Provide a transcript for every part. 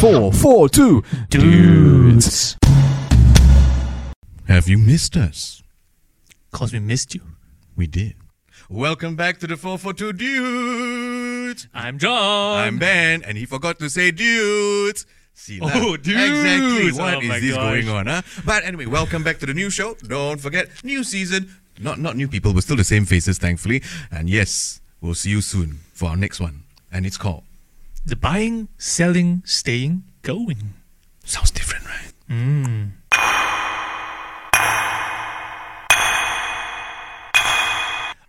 Four, four, two, dudes. Have you missed us? Cause we missed you. We did. Welcome back to the 442 Dudes. I'm John. I'm Ben, and he forgot to say dudes. See lah. Oh, dudes. Exactly. Oh what Oh is this gosh. going on, huh? But anyway, welcome back to the new show. Don't forget, new season. Not not new people, but still the same faces, thankfully. And yes, we'll see you soon for our next one. And it's called the buying, selling, staying, going. Sounds different, right? Mm.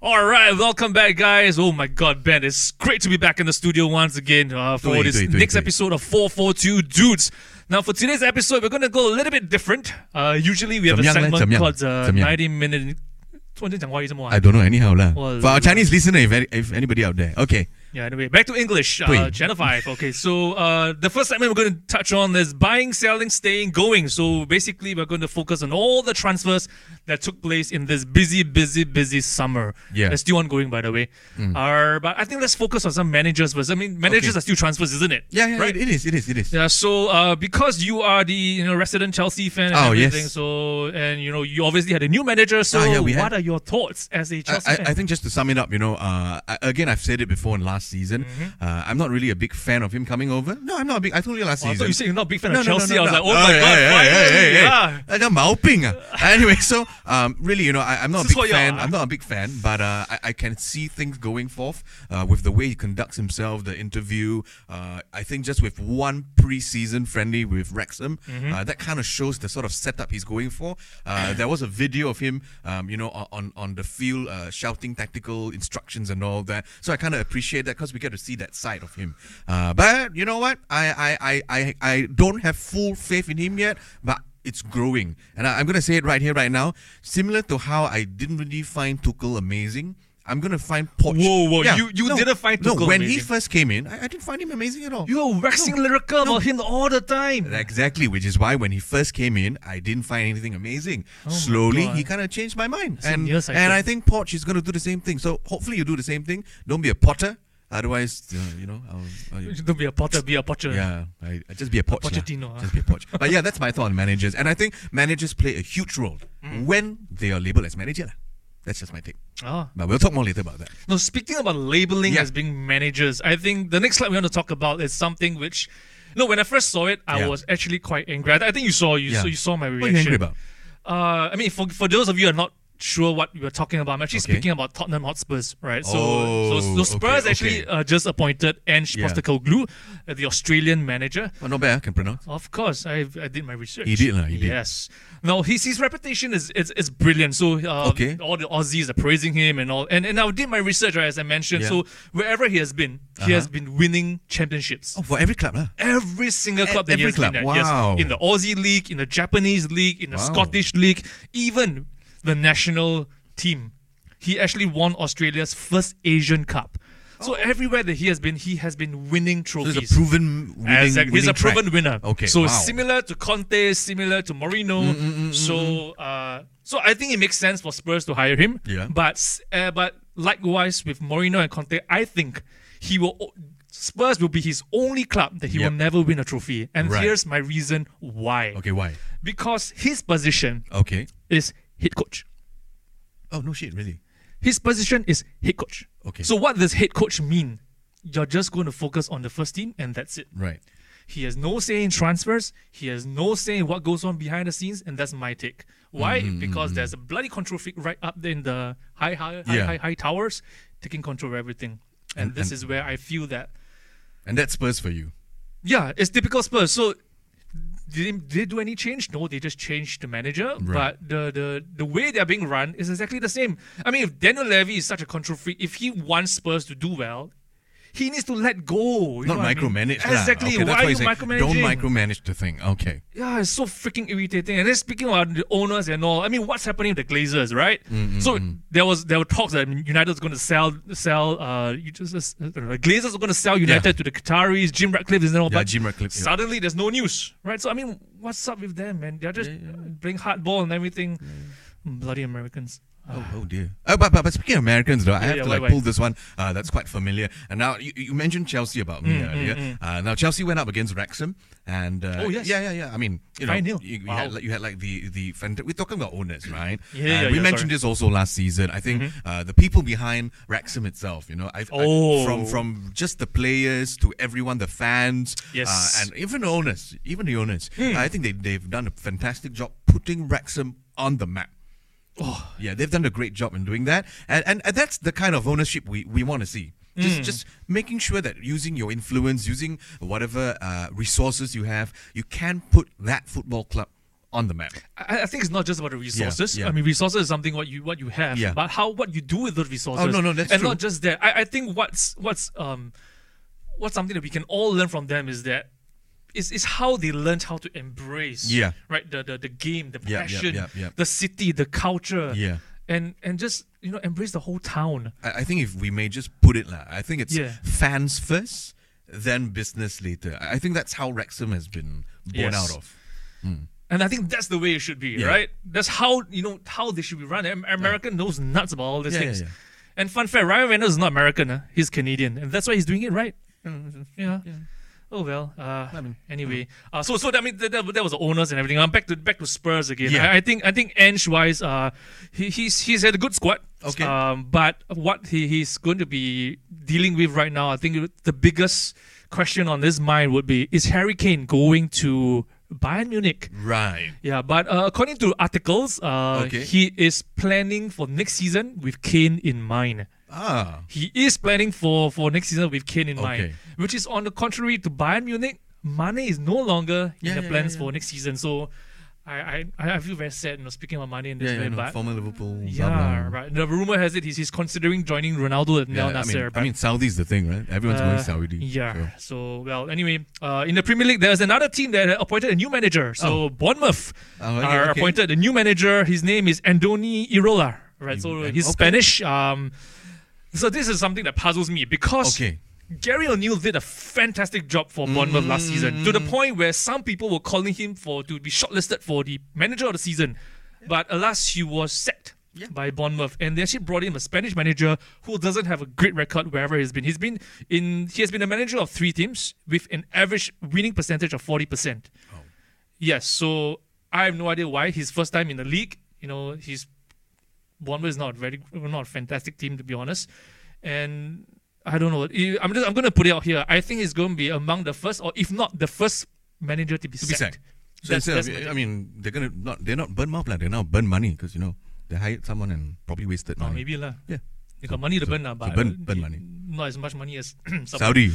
All right, welcome back, guys. Oh my God, Ben, it's great to be back in the studio once again uh, for this next episode of 442 Dudes. Now, for today's episode, we're going to go a little bit different. Uh, usually, we have a eh? segment called uh, 90 Minute. I don't know anyhow lah. Well, for our uh, Chinese listener, if, if anybody out there, okay. Yeah, anyway, back to English. Uh, channel 5. Okay, so uh, the first segment we're going to touch on is buying, selling, staying, going. So basically, we're going to focus on all the transfers that took place in this busy, busy, busy summer. Yeah. Mm. It's still ongoing, by the way. Uh, but I think let's focus on some managers first. I mean, managers Okay. are still transfers, isn't it? Yeah, yeah, Right? it, is, it is, it is. Yeah, so uh, because you are the you know resident Chelsea fan and Oh, everything, yes. so and you know you obviously had a new manager. So Ah, yeah, what had- are your thoughts as a Chelsea I, fan? I think just to sum it up, you know, uh, again, I've said it before in last last season. Mm-hmm. Uh, I'm not really a big fan of him coming over. No, I'm not a big. I told you last oh, season. I you said you're not a big fan no, of no, Chelsea. No, I was like, oh, oh my hey, god, hey, hey, hey, hey, yeah. Uh, uh, anyway, so um, really, you know, I, am not this a big fan. I'm not a big fan, but uh, I, I, can see things going forth uh, with the way he conducts himself, the interview. Uh, I think just with one pre-season friendly with Wrexham, mm-hmm. that kind of shows the sort of setup he's going for. there was a video of him, um, you know, on on the field shouting tactical instructions and all that. So I kind of appreciate that because we get to see that side of him. Uh, but you know what? I I, I, I I don't have full faith in him yet, but it's growing. And I, I'm going to say it right here, right now. Similar to how I didn't really find Tuchel amazing. I'm gonna find Poch. Whoa, whoa, you- you didn't find no. Tuchel When he first came in, I, I didn't find him amazing at all. You were waxing lyrical about him all the time. Exactly, which is why when he first came in, I didn't find anything amazing. Slowly, Oh God. he kind of changed my mind, and I and. I think Poch is going to do the same thing. So hopefully, you do the same thing. Don't be a Potter, otherwise, uh, you know, I'll, I'll, Don't be a potter, be a potter. yeah, I, I just be a lah. Pochettino, huh? Just be a Poch. but yeah, that's my thought on managers, and I think managers play a huge role Mm. when they are labeled as manager. That's just my take. Ah. But we'll talk more later about that. No, speaking about labeling Yeah. as being managers, I think the next slide we want to talk about is something which, no, when I first saw it, I Yeah. was actually quite angry. I I think you saw you Yeah. so you saw my reaction. What are you angry about? Uh, I mean, for for those of you who are not sure what we were talking about, I'm actually Okay. speaking about Tottenham Hotspurs, right? So, Oh, so, so Spurs okay, actually okay. Uh, just appointed Ange Yeah. Postecoglou, uh, the Australian manager. Well, not bad. I can pronounce. Of course, I I did my research. He did lah, he did. Yes. No, his his reputation is is, is brilliant. So uh, Okay. all the Aussies are praising him and all. And and I did my research right, as I mentioned. Yeah. So wherever he has been, he has been winning championships. Oh, for every club, lah. Every single club that he every club, at. Yes. wow. In the Aussie league, in the Japanese league, in the Wow. Scottish league, even the national team. He actually won Australia's first Asian Cup. So oh. everywhere that he has been, he has been winning So trophies. he's a proven winning, Exactly. He's a winning track. proven winner. Okay, So wow. similar to Conte, similar to Mourinho. Mm, mm, mm, so uh, so I think it makes sense for Spurs to hire him. Yeah. But uh, but likewise with Mourinho and Conte, I think he will. Spurs will be his only club that he Yep. will never win a trophy. And Right. here's my reason why. Okay, why? Because his position Okay. is head coach. Oh no shit, really? His position is head coach. Okay. So what does head coach mean? You're just going to focus on the first team and that's it. Right. He has no say in transfers. He has no say in what goes on behind the scenes, and that's my take. Why? Mm-hmm, because there's a bloody control freak right up there in the high, high, high, Yeah. high, high towers, taking control of everything. And, And- this and- is where I feel that, And that's Spurs for you. yeah, it's typical Spurs. So did they, did they do any change? No, they just changed the manager. Right. But the, the the way they're being run is exactly the same. I mean, if Daniel Levy is such a control freak, if he wants Spurs to do well, he needs to let go. Not what I mean? micromanage. Exactly. Okay, Why are you saying. micromanaging? Don't micromanage the thing. Okay. Yeah, it's so freaking irritating. And then speaking about the owners and all, I mean, what's happening with the Glazers, right? Mm, so there was there were talks that United United's going to sell sell uh you just uh, I don't know, Glazers are going to sell United to the Qataris, Jim Ratcliffe is and all. Yeah, but Jim Ratcliffe, yeah. Suddenly, there's no news, right? So I mean, what's up with them, man? They're just playing hardball and everything. Bloody Americans. Oh, oh dear. Oh, but, but, but speaking of Americans, though, I have yeah, to why, like why? pull this one. Uh, that's quite familiar. And now you, you mentioned Chelsea about me Mm, earlier. Uh, now Chelsea went up against Wrexham, and uh, Oh, yes. yeah, yeah, yeah. I mean, you know, 5-0. you, you Wow. had like, you had like the the fant- we're talking about owners, right? Yeah, yeah, we mentioned sorry. Mm-hmm. this also last season. I think uh, the people behind Wrexham itself, you know, I, I- Oh. from from just the players to everyone, the fans, Yes. Hmm. uh, and even owners, even the owners. I think they they've done a fantastic job putting Wrexham on the map. Oh, Yeah, they've done a great job in doing that, and and, and that's the kind of ownership we, we want to see. Just just making sure that using your influence, using whatever uh, resources you have, you can put that football club on the map. I, I think it's not just about the resources. yeah. I mean, resources is something what you what you have, Yeah. but how what you do with those resources. Oh, no, no, that's and true. not just that. I, I think what's what's um what's something that we can all learn from them is that is is how they learned how to embrace Yeah. right the the, the game, the Yeah, passion, yeah, the city, the culture, Yeah. and and just you know embrace the whole town. I, I think if we may just put it like, I think it's fans first, then business later. I think that's how Wrexham has been born Yes. out of. And I think that's the way it should be, right? That's how you know how they should be run. Am- American knows nuts about all these things. And fun fact, Ryan Reynolds is not American. Uh, he's Canadian, and that's why he's doing it right. Yeah. Oh well. Uh, anyway, uh, so so that, I mean that, that, that was the owners and everything. I'm back to back to Spurs again. Yeah. I, I think I think Ange wise, uh, he, he's he's had a good squad. Okay. Um, but what he, he's going to be dealing with right now, I think the biggest question on his mind would be: Is Harry Kane going to Bayern Munich? Right. Yeah, but uh, according to articles, uh, Okay. he is planning for next season with Kane in mind. Ah. He is planning for, for next season with Kane in mind, which is on the contrary to Bayern Munich. Mane is no longer Yeah, in the yeah, plans yeah, for next season. So I, I, I feel very sad, you know, speaking about money in this Yeah, yeah, way. but former Liverpool. yeah, blah. right. The rumor has it he's, he's considering joining Ronaldo at Yeah, Al I mean, I mean, Saudi's the thing, right? Everyone's uh, going Saudi. Yeah. so. So. well, anyway, uh, in the Premier League, there's another team that appointed a new manager. So Bournemouth Oh, okay, are okay. appointed a new manager. His name is Andoni Iraola. Right. So he's okay. Spanish. Um, so this is something that puzzles me because Okay. Gary O'Neill did a fantastic job for Bournemouth last season to Mm. the point where some people were calling him for to be shortlisted for the manager of the season. But alas, he was sacked by Bournemouth, and they actually brought in a Spanish manager who doesn't have a great record wherever he's been. He's been in he has been a manager of three teams with an average winning percentage of forty percent. Yes, so I have no idea why his first time in the league. You know, he's Bournemouth is not very not a fantastic team to be honest, and I don't know. I'm just I'm going to put it out here. I think it's going to be among the first, or if not the first manager to be To be sacked. sacked. So That's- of- that's I mean, they're gonna not they're not burn mouth like they're now burn money because you know they hired someone and probably wasted Oh, money. maybe lah. Yeah. They got money to so- burn, so but burn- burn money. Not as much money as Saudi.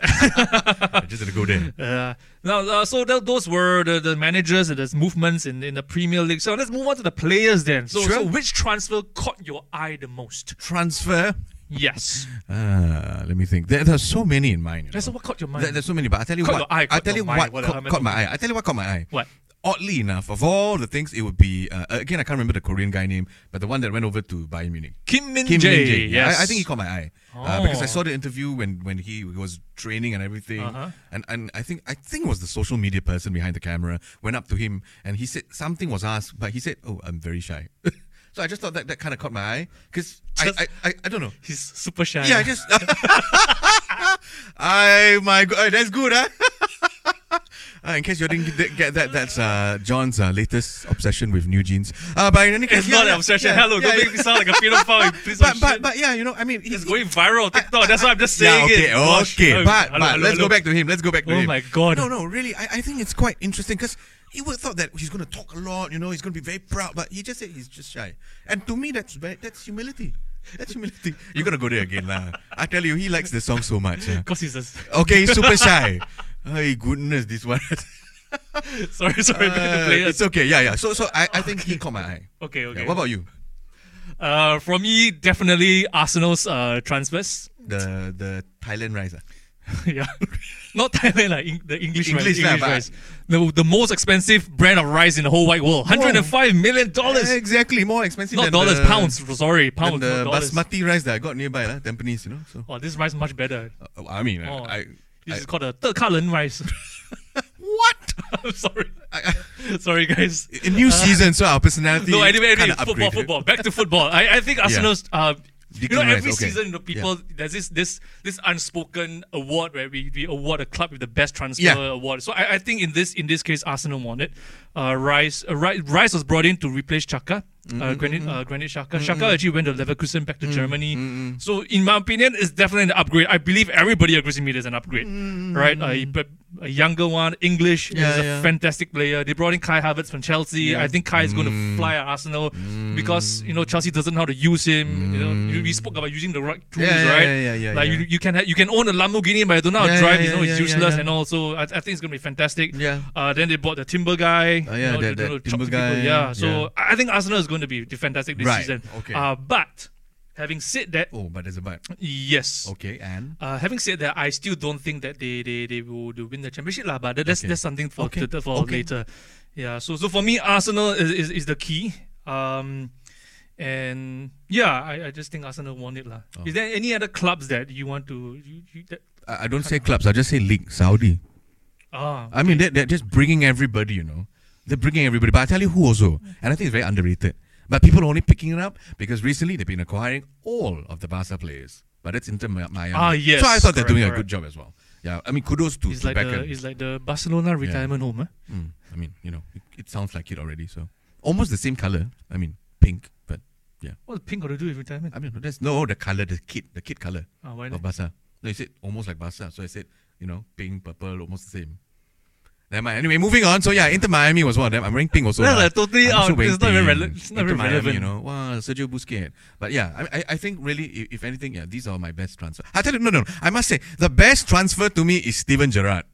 I'm just gonna go there. Uh, now, uh, so th- those were the, the managers and the movements in, in the Premier League. So let's move on to the players then. So, Sure. so which transfer caught your eye the most? Transfer. Yes. Uh, let me think. There, there's so many in mind. you That's know. what caught your mind. There- there's so many, but I tell you Caught what. your eye, I caught tell your you mind, what what caught, I caught my eye. I tell you what caught my eye. What? Oddly enough, of all the things, it would be uh, again I can't remember the Korean guy name, but the one that went over to Bayern Munich. Kim Min Kim Jae. Min Jae. Yes. I, I think he caught my eye uh, because I Oh. saw the interview when, when he was training and everything, Uh-huh. and and I think I think it was the social media person behind the camera went up to him and he said something was asked, but he said, "Oh, I'm very shy." so I just thought that that kind of caught my eye because I, I, I I don't know. He's super shy. Yeah, I just. I my god, that's good, huh? Uh, in case you didn't get, that, that's uh, John's uh, latest obsession with NewJeans. Uh, but in any case, It's yeah, not yeah, an obsession. yeah, Hello, don't make me sound like a pedophile. piece But, but, but yeah, you know, I mean, he, it's going viral on TikTok. That's why I'm just saying okay, it. Okay. Oh, but hello, but hello, let's hello. go back to him. Let's go back to Oh him. Oh my God. No, no, really, I, I think it's quite interesting because he would have thought that he's going to talk a lot. You know, he's going to be very proud, but he just said he's just shy. And to me, that's that's humility. That's humility. You're gonna go there again, lah. I tell you, he likes the song so much. uh. Because he's a. Okay, he's super shy. Oh goodness, this one. Sorry, sorry, back to Uh, players. it's okay. Yeah, yeah. So, so I, I think he caught my eye. Okay, okay. Yeah, what about you? Uh, for me, definitely Arsenal's uh, transfers. The the Thailand rice. ah? yeah, not Thailand, like Eng- the English, English rice. English rice. The, the most expensive brand of rice in the whole wide world. Hundred and five million dollars. Exactly, more expensive Not than dollars, the, pounds. Sorry, pounds. the dollars. basmati rice that I got nearby, lah, Tampines. You know, so Oh, this rice much better. uh, I mean, Oh, I, this I, is called a third color rice. what? I'm sorry. I, I, sorry, guys. A new uh, season, so our personality. No, anyway, anyway football, football. Back to football. I, I think Arsenal's. Yeah. Uh, you know, every okay. season, the people yeah. there's this this this unspoken award where we, we award a club with the best transfer yeah. award. So I, I think in this in this case, Arsenal won it. Uh, Rice uh, Rice was brought in to replace Xhaka. Mm-hmm, Uh, Granit, uh, Granit Xhaka. Xhaka actually went to Leverkusen back to Mm-hmm, Germany. So, in my opinion, it's definitely an upgrade. I believe everybody agrees with me. There's an upgrade, right? A, a younger one, English, Mm-hmm. Yeah, is a yeah. fantastic player. They brought in Kai Havertz from Chelsea. Yeah. I think Kai is going to fly at Arsenal because you know Chelsea doesn't know how to use him. You know, you- we spoke about using the right tools, Yeah, yeah, right? yeah, yeah, yeah, like. You, you can ha- you can own a Lamborghini, but I don't know how to drive. you know, it's useless and all. So I, I think it's going to be fantastic. Yeah. Uh, then they bought the Timber guy. Oh, yeah, you know, that- to- that to to guy, Yeah. So yeah. I think Arsenal is going to be fantastic this Right, season. okay. Uh, but having said that, Oh, but there's a but. yes. Okay, and Uh, having said that, I still don't think that they they, they will win the championship lah. But that's Okay. that's something for Okay. to- for Okay. later. Yeah. So so for me, Arsenal is, is, is the key. Um, and yeah, I, I just think Arsenal won it lah. Oh. Is there any other clubs that you want to? You, you, that, I I don't say clubs. I just say league. Saudi. ah, I mean, they're, they're just bringing everybody. You know, they're bringing everybody. But I tell you who also, and I think it's very underrated. But people are only picking it up because recently they've been acquiring all of the Barca players. But it's Inter Mi- Miami. Ah, yes, So I thought they're correct, doing a good job as well. Yeah, I mean, kudos to, it's to like the it's like the Barcelona retirement home. Eh? Mm, I mean, you know, it, it sounds like it already. So almost the same color. I mean, pink. But yeah, What's pink got to do with retirement? I mean, there's no the color, the kit, the kit color Ah, why of? Barca. No, you said almost like Barca. So I said, you know, pink, purple, almost the same. Never mind. Anyway, moving on. So yeah, Inter Miami was one of them. I'm wearing pink also. Lah. like totally out. wearing It's not even pink. rele- it's not even relevant. You know, wow, Sergio Busquets. But yeah, I, I, I think really, if anything, yeah, these are my best transfer. I tell you, no, no, no. I must say, the best transfer to me is Steven Gerrard.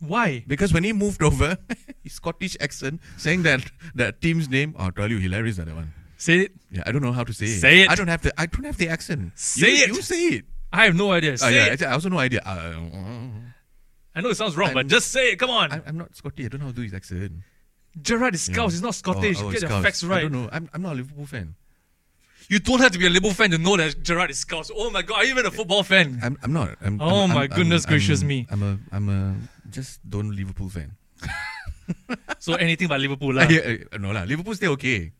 Why? Because when he moved over, his Scottish accent, saying that that team's name, I'll tell you, hilarious that one. Say it. Yeah, I don't know how to say it. Say it. I don't have the I don't have the accent. Say you, it. You say it. I have no idea. Oh, Say yeah, it. I also no idea. Uh, I know it sounds wrong, but I'm- just say it. Come on. I, I'm not Scottish. I don't know how to do his accent. Gerrard is Scouse. He's not Scottish. Oh, oh, Get the Scouse. facts I right. don't know. I'm, I'm not a Liverpool fan. You don't have to be a Liverpool fan to know that Gerrard is Scouse. Oh my god, are you even a football fan? I'm, I'm not. I'm, Oh I'm- my goodness gracious me. I'm a I'm a just don't Liverpool fan. So anything but Liverpool lah. Yeah, uh, no lah. Liverpool still okay.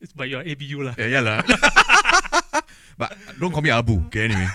It's by your ABU lah. Yeah, yeah lah. but don't call me Abu. Okay, anyway.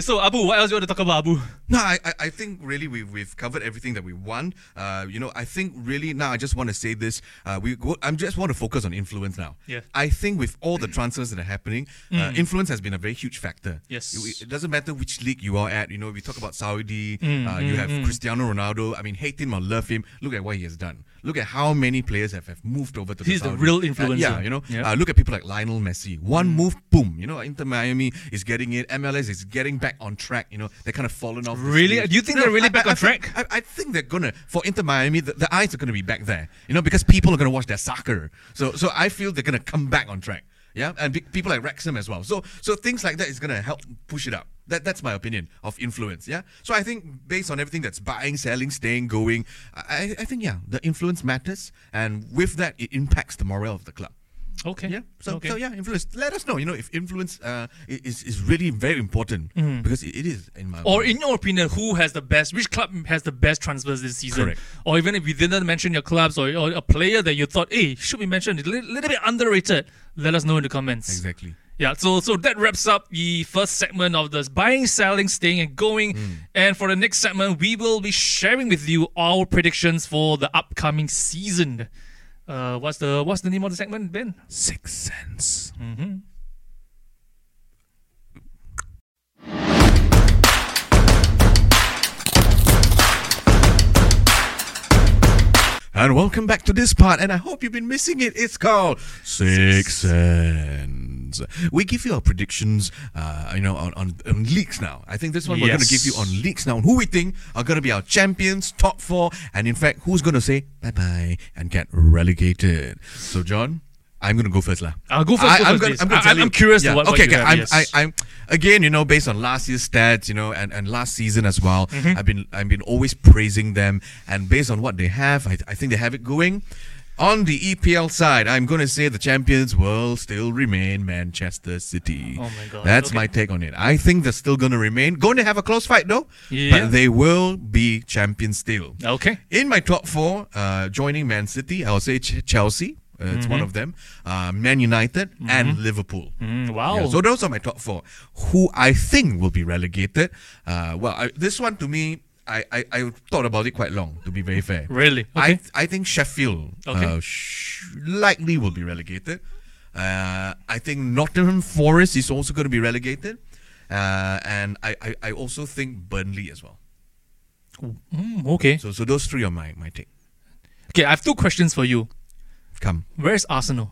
So Abu, what else you want to talk about, Abu? No, I, I- think really we've, we've covered everything that we want. Uh, you know, I think really now I just want to say this. Uh, we go, I'm just want to focus on influence now. Yeah. Mm. I think with all the transfers that are happening, uh, influence has been a very huge factor. Yes. It, it doesn't matter which league you are at. You know, we talk about Saudi. Mm, uh, you have Cristiano Ronaldo. I mean, hate him or love him. Look at what he has done. Look at how many players have, have moved over to He's the the real Uh, influencer. yeah, you know. Yeah. Uh, look at people like Lionel Messi. One move, boom. You know, Inter Miami is getting it. MLS is getting back on track. You know, they're kind of fallen off. Really? Do you think they're really back on I track? I, I think they're gonna for Inter Miami. The, the eyes are gonna be back there. You know, because people are gonna watch their soccer. So, so I feel they're gonna come back on track. Yeah, and people like Wrexham as well. So, so things like that is gonna help push it up. That, that's my opinion of influence. Yeah. So I think based on everything that's buying, selling, staying, going, I, I think yeah, the influence matters, and with that, it impacts the morale of the club. Okay. Yeah. So, okay. so yeah, influence. Let us know. You know, if influence uh, is is really very important because it, it is in my. Or opinion. in your opinion, who has the best? Which club has the best transfers this season? Correct. Or even if you didn't mention your clubs or, or a player that you thought, hey, should be mentioned, a little, little bit underrated. Let us know in the comments. exactly. Yeah, so so that wraps up the first segment of this buying, selling, staying, and going. Hmm. And for the next segment, we will be sharing with you our predictions for the upcoming season. Uh, what's the what's the name of the segment, Ben? Sixth Sense. And welcome back to this part, and I hope you've been missing it. It's called Six Sense. We give you our predictions, uh, you know, on, on, on leaks now. I think this one we're going to give you on leaks now, on who we think are going to be our champions, top four, and in fact, who's going to say bye bye and get relegated. So, John, I'm going to go first, lah. I'll go first, I, am gonna. I'm, gonna I- I'm curious Yeah, what- okay, okay. have, I'm, yes. I, I'm again, you know, based on last year's stats, you know, and, and last season as well. Mm-hmm. I've been I've been always praising them, and based on what they have, I, I think they have it going. On the EPL side, I'm going to say the champions will still remain Manchester City. Oh my God. That's Okay. my take on it. I think they're still going to remain. Going to have a close fight though, Yeah. but they will be champions still. Okay. In my top four, uh, joining Man City, I'll say Ch- Chelsea. Uh, it's one of them. Uh, Man United and Liverpool. Mm, wow. Yeah, so those are my top four. Who I think will be relegated. Uh, well, I, this one to me, I, I, I thought about it quite long. To be very fair, Really? I I think Sheffield Okay. uh, sh- likely will be relegated. Uh, I think Nottingham Forest is also going to be relegated, uh, and I, I, I also think Burnley as well. Mm, okay. So so those three are my my take. Okay, I have two questions for you. Come. Where's Arsenal?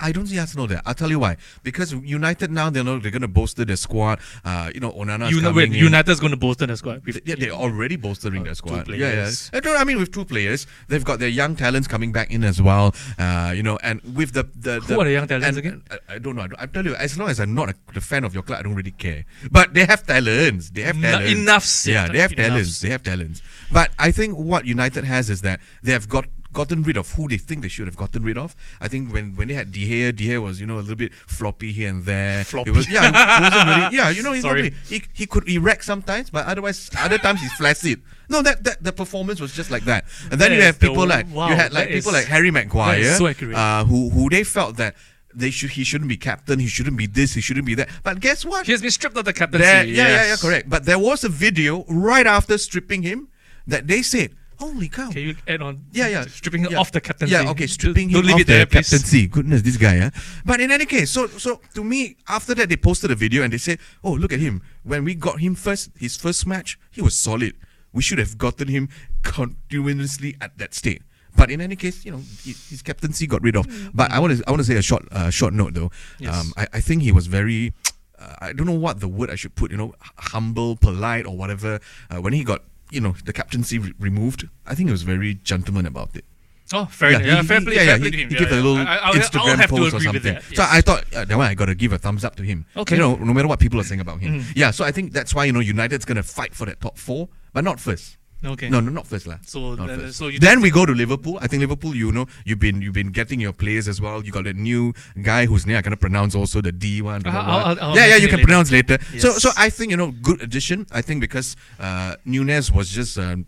I don't see Arsenal there. I'll tell you why. Because United now they know they're going to bolster their squad. Uh, you know, Onana. Uni- wait, United's going to bolster their squad. with- Yeah, they're already bolstering their squad. two Yeah, yeah. I, mean, with two players, they've got their young talents coming back in as well. Uh, you know, and with the the, Who are the young talents and- again? I, I don't know. I, don't- I tell you, as long as I'm not a, a fan of your club, I don't really care. But they have talents. They have talents. enough said. Yeah, they have Enough talents. They have talents. But I think what United has is that they have got gotten rid of who they think they should have gotten rid of. I think when, when they had De Gea, De Gea was you know a little bit floppy here and there. Floppy. It was, yeah, wasn't really. Yeah, you know he's Sorry. really, he he could erect sometimes, but otherwise other times he's flaccid. No, that, that the performance was just like that. And then That you have people the- like wow, you had like people is- like Harry Maguire, so uh, who who they felt that they should he shouldn't be captain, he shouldn't be this, he shouldn't be that. But guess what? He has been stripped of the captaincy. There, yeah, yeah, yeah, correct. But there was a video right after stripping him that they said, "Holy cow!" Can you add on? Yeah, yeah. Stripping him yeah. off the captaincy. Yeah, okay, stripping Don't him off it there, the please. captaincy. Goodness, this guy, yeah. But in any case, so so to me, after that they posted a video and they said, "Oh, look at him. When we got him first, his first match, he was solid. We should have gotten him continuously at that state." But in any case, you know, his captaincy got rid of. But I want to I want to say a short uh, short note though. Yes. Um, I, I think he was very. Uh, I don't know what the word I should put. You know, humble, polite, or whatever. Uh, when he got you know the captaincy re- removed, I think he was very gentleman about it. Oh, fair he- Yeah, fair play. yeah, yeah, he, to him. he Yeah, gave a little I- Instagram post to or something. that. So. I thought uh, that one I got to give a thumbs up to him. Okay. You know, no matter what people are saying about him. Mhm. Yeah. So I think that's why you know United's gonna fight for that top four, but not first. Okay. No, no, not first lah. So, Not then- first. so you then we go to Liverpool. I think Liverpool, you know, you've been you've been getting your players as well. You got a new guy whose name I cannot pronounce also the D one. Uh-huh, I'll- I'll- yeah, yeah, you can later. pronounce later. So Yes. so I think you know good addition. I think because uh, Nunez was just um,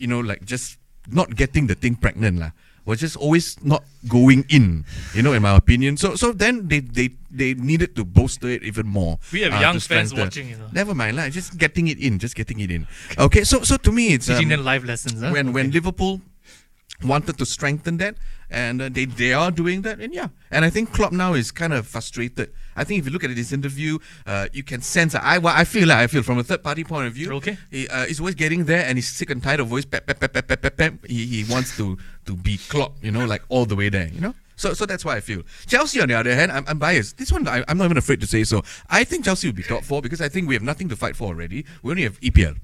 you know like just not getting the thing pregnant lah. Was just always not going in, you know, in my opinion. So so then they they, they needed to bolster it even more. We have uh, young fans watching, you know. Never mind lah. Just getting it in, just getting it in. Okay, so so to me it's Teaching um, them life lessons. Huh? when when Liverpool wanted to strengthen that, and uh, they they are doing that, and yeah, and I think Klopp now is kind of frustrated. I think if you look at this interview, uh, you can sense. I well, I feel like I feel from a third party point of view. Okay. he, uh, he's always getting there, and he's sick and tired of always pep pep pep pep pep pep. pep. He he wants to to be Klopp, you know, like all the way there, you know. So, so that's why I feel. Chelsea, on the other hand, I'm, I'm biased. This one, I, I'm not even afraid to say so. I think Chelsea will be top four because I think we have nothing to fight for already. We only have EPL.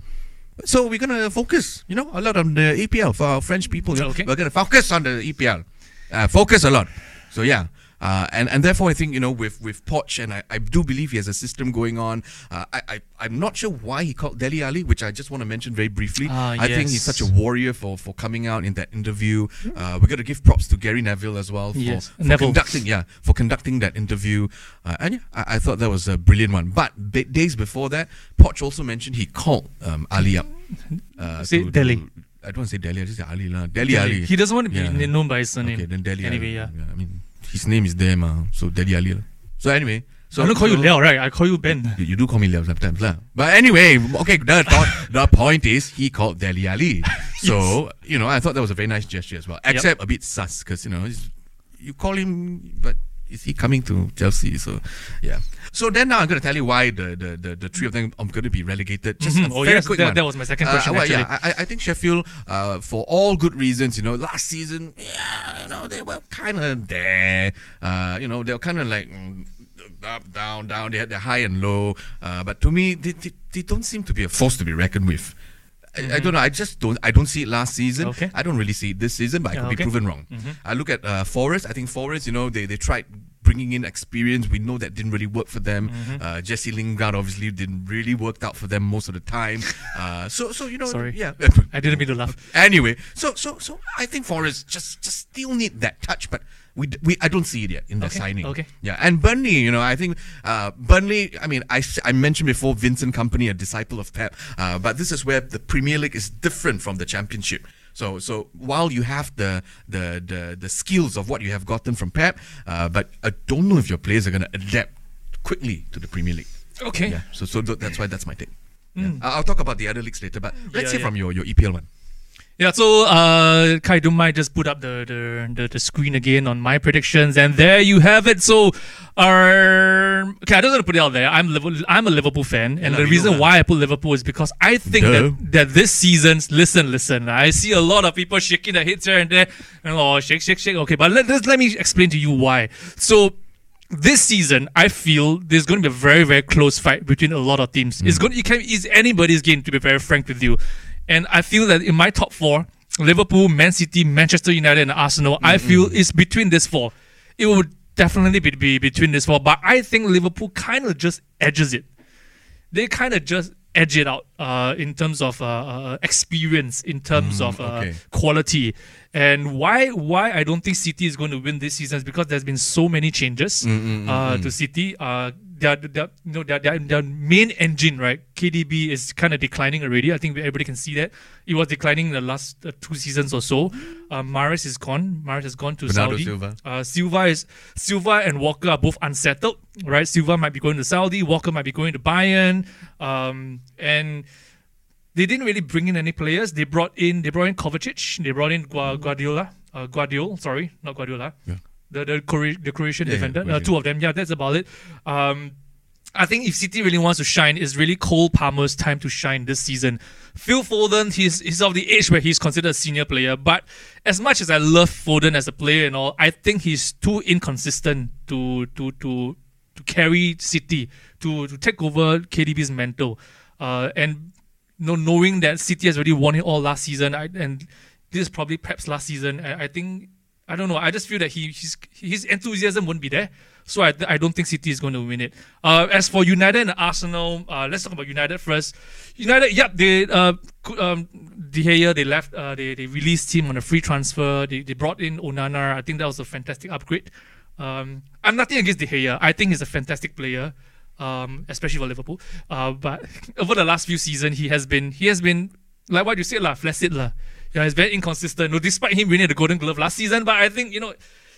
So we're gonna focus, you know, a lot on the EPL for our French people. You know? Okay. We're gonna focus on the EPL, uh, focus a lot. So yeah, uh, and and therefore I think you know with with Poch and I, I do believe he has a system going on. Uh, I, I I'm not sure why he called Dele Alli, which I just want to mention very briefly. Ah, I think he's such a warrior for for coming out in that interview. Uh, we're gonna give props to Gary Neville as well for, Yes, for Neville. conducting yeah for conducting that interview. Uh, and yeah, I, I thought that was a brilliant one. But b- days before that, Poch also mentioned he called um, Alli up. Uh, Say to- Dele. to- I don't want to say Dele. I just say Alli lah. Dele Alli. He doesn't want to be Yeah. known by his surname. Okay, then Dele Anyway, Alli. yeah. I mean, his name is there, ma. Ah. So Dele Alli. lah. So anyway, so I don't call you Leo, right? I call you Ben. you, you do call me Leo sometimes, lah. But anyway, okay. The thought, the point is he called Dele Alli. So you know, I thought that was a very nice gesture as well. Except a bit sus because you know he's- you call him, but is he coming to Chelsea? So yeah. So then now I'm going to tell you why the the, the, the three of them are going to be relegated. Just Mhm. a Oh, very yes, quick that- one. that was my second question, well, actually. yeah, I, I think Sheffield, uh, for all good reasons, you know, last season, yeah, you know, they were kind of there. Uh, you know, they were kind of like. mm, Up, down, down. They had their high and low, uh, but to me, they, they, they don't seem to be a force to be reckoned with. I, I don't know. I just don't. I don't see it last season. Mm-hmm. Okay. I don't really see it this season, but I could okay. be proven wrong. Mhm. I look at uh, Forest. I think Forest. You know, they they tried bringing in experience. We know that didn't really work for them. Mm-hmm. Uh, Jesse Lingard obviously didn't really work out for them most of the time. Uh, so so you know Sorry. yeah. I didn't mean to laugh. anyway, so so so I think Forest just just still need that touch, but we we I don't see it yet in the Okay, signing. okay. Yeah, and Burnley, you know, I think uh, Burnley. I mean, I, I mentioned before Vincent Kompany, a disciple of Pep, uh, but this is where the Premier League is different from the Championship. So so while you have the the the, the skills of what you have gotten from Pep, uh, but I don't know if your players are going to adapt quickly to the Premier League. Okay. Yeah, so so th- that's why that's my take. Yeah. I- I'll talk about the other leagues later, but let's Hmm. Yeah, hear yeah. from your, your EPL one. Yeah, so uh, Kai, don't mind just put up the, the, the, the screen again on my predictions, and there you have it. So, our okay, I just want to put it out there. I'm Liverpool, I'm a Liverpool fan, and Yeah, the reason why I put Liverpool is because I think Duh. that that this season's listen, listen. I see a lot of people shaking their heads here and there, and oh, shake, shake, shake. Okay, but let let, me explain to you why. So. This season, I feel there's going to be a very, very close fight between a lot of teams. It's going, you can, it's anybody's game to be very frank with you, and I feel that in my top four, Liverpool, Man City, Manchester United, and Arsenal, I feel it's between these four. It would definitely be, be between these four, but I think Liverpool kind of just edges it. They kind of just edge it out uh, in terms of uh, uh, experience, in terms of uh, okay. quality. And why why I don't think City is going to win this season is because there's been so many changes uh, to City. Uh, their, their, you know, their, their, their main engine, right? KDB is kind of declining already. I think everybody can see that. It was declining in the last uh, two seasons or so. Uh, Mahrez is gone. Mahrez has gone to Bernardo Saudi. Silva. Uh, Silva is Silva and Walker are both unsettled, right? Silva might be going to Saudi. Walker might be going to Bayern. Um, and they didn't really bring in any players. They brought in they brought in Kovacic. They brought in Gua- Guardiola. Uh, Gvardiol, sorry, not Guardiola. Yeah. The the, Cro- the Croatian Yeah, yeah, defender. uh, two of them. Yeah, that's about it. Um, I think if City really wants to shine, it's really Cole Palmer's time to shine this season. Phil Foden, he's he's of the age where he's considered a senior player, but as much as I love Foden as a player and all, I think he's too inconsistent to to to to carry City to to take over KDB's mantle. Uh, and know, knowing that City has already won it all last season, I, and this is probably perhaps last season, I, I think I don't know. I just feel that he his his enthusiasm won't be there. So I, I don't think City is going to win it. Uh, as for United and Arsenal, uh, let's talk about United first. United, yep, they uh, um, De Gea, they left, uh, they they released him on a free transfer. They, they brought in Onana. I think that was a fantastic upgrade. Um, I'm nothing against De Gea. I think he's a fantastic player, um, especially for Liverpool. Uh, but over the last few seasons, he has been he has been like what you said lah, flaccid lah. Yeah, he's very inconsistent. No, despite him winning the Golden Glove last season, but I think you know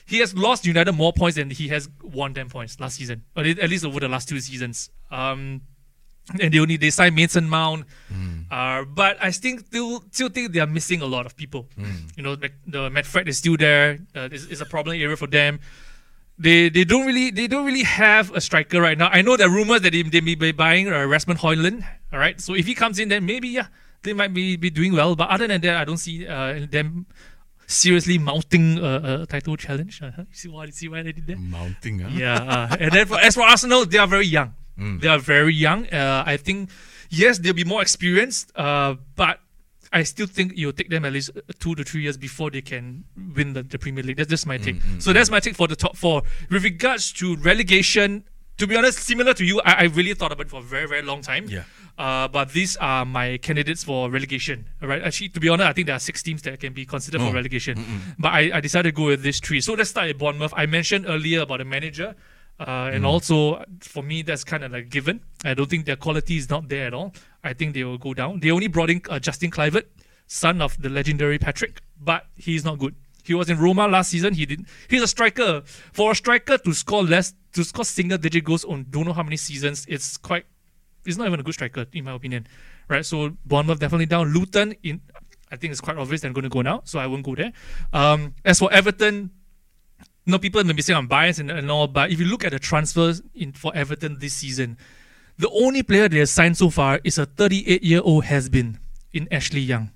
he has lost United more points than he has won them points last season, or at least over the last two seasons. Um, and they only they signed Mason Mount, uh, but I still still still think they are missing a lot of people. You know, Mac- the Matt Fred is still there. Uh, is, is a problem area for them. They they don't really they don't really have a striker right now. I know there are rumors that they, they may be buying uh, Rasmus Højlund. All right, so if he comes in, then maybe yeah they might be, be doing well. But other than that, I don't see uh, them seriously mounting a, a title challenge. Uh, you see why you see what I did that? Mounting, huh? Yeah, uh, and then for, as for Arsenal, they are very young. They are very young. Uh, I think yes, they'll be more experienced, uh, but I still think it'll take them at least uh, two to three years before they can win the, the Premier League. That's just my take. so that's my take for the top four. With regards to relegation, to be honest, similar to you, I, I really thought about it for a very very long time. Yeah. Uh, but these are my candidates for relegation. All right. Actually, to be honest, I think there are six teams that can be considered for relegation. But I, I decided to go with these three. So let's start at Bournemouth. I mentioned earlier about the manager. Uh, and also, for me, that's kind of like given. I don't think their quality is not there at all. I think they will go down. They only brought in uh, Justin Kluivert, son of the legendary Patrick, but he's not good. He was in Roma last season. He did. He's a striker. For a striker to score less, to score single digit goals on don't know how many seasons, it's quite. He's not even a good striker, in my opinion. Right. So Bournemouth definitely down. Luton in. I think it's quite obvious they're going to go now, so I won't go there. Um, as for Everton, no, people may be saying I'm biased and, and all, but if you look at the transfers in for Everton this season, the only player they have signed so far is a 38 year old has been in Ashley Young.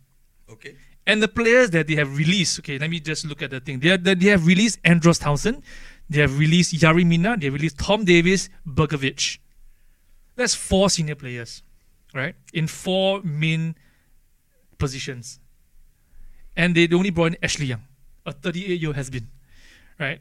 Okay. And the players that they have released, okay, let me just look at the thing. They, are, they have released Andros Townsend, they have released Yerry Mina, they have released Tom Davies, Begovic. That's four senior players, right? In four main positions. And they only brought in Ashley Young, a 38 year old has been, right?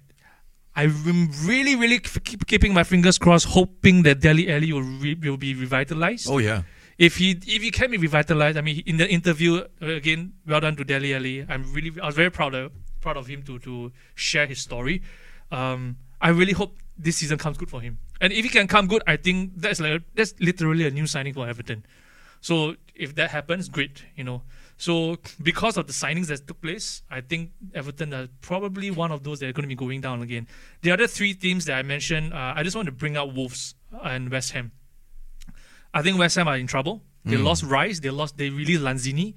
I'm really, really keep keeping my fingers crossed, hoping that Dele Alli will, re- will be revitalized. Oh yeah. If he if he can be revitalized, I mean, in the interview uh, again, well done to Dele Alli. I'm really I was very proud of proud of him to to share his story. Um, I really hope this season comes good for him. And if he can come good, I think that's like that's literally a new signing for Everton. So if that happens, great, you know. So because of the signings that took place, I think Everton are probably one of those that are going to be going down again. The other three teams that I mentioned, uh, I just want to bring out Wolves and West Ham. I think West Ham are in trouble. They lost Rice. They lost. They released Lanzini.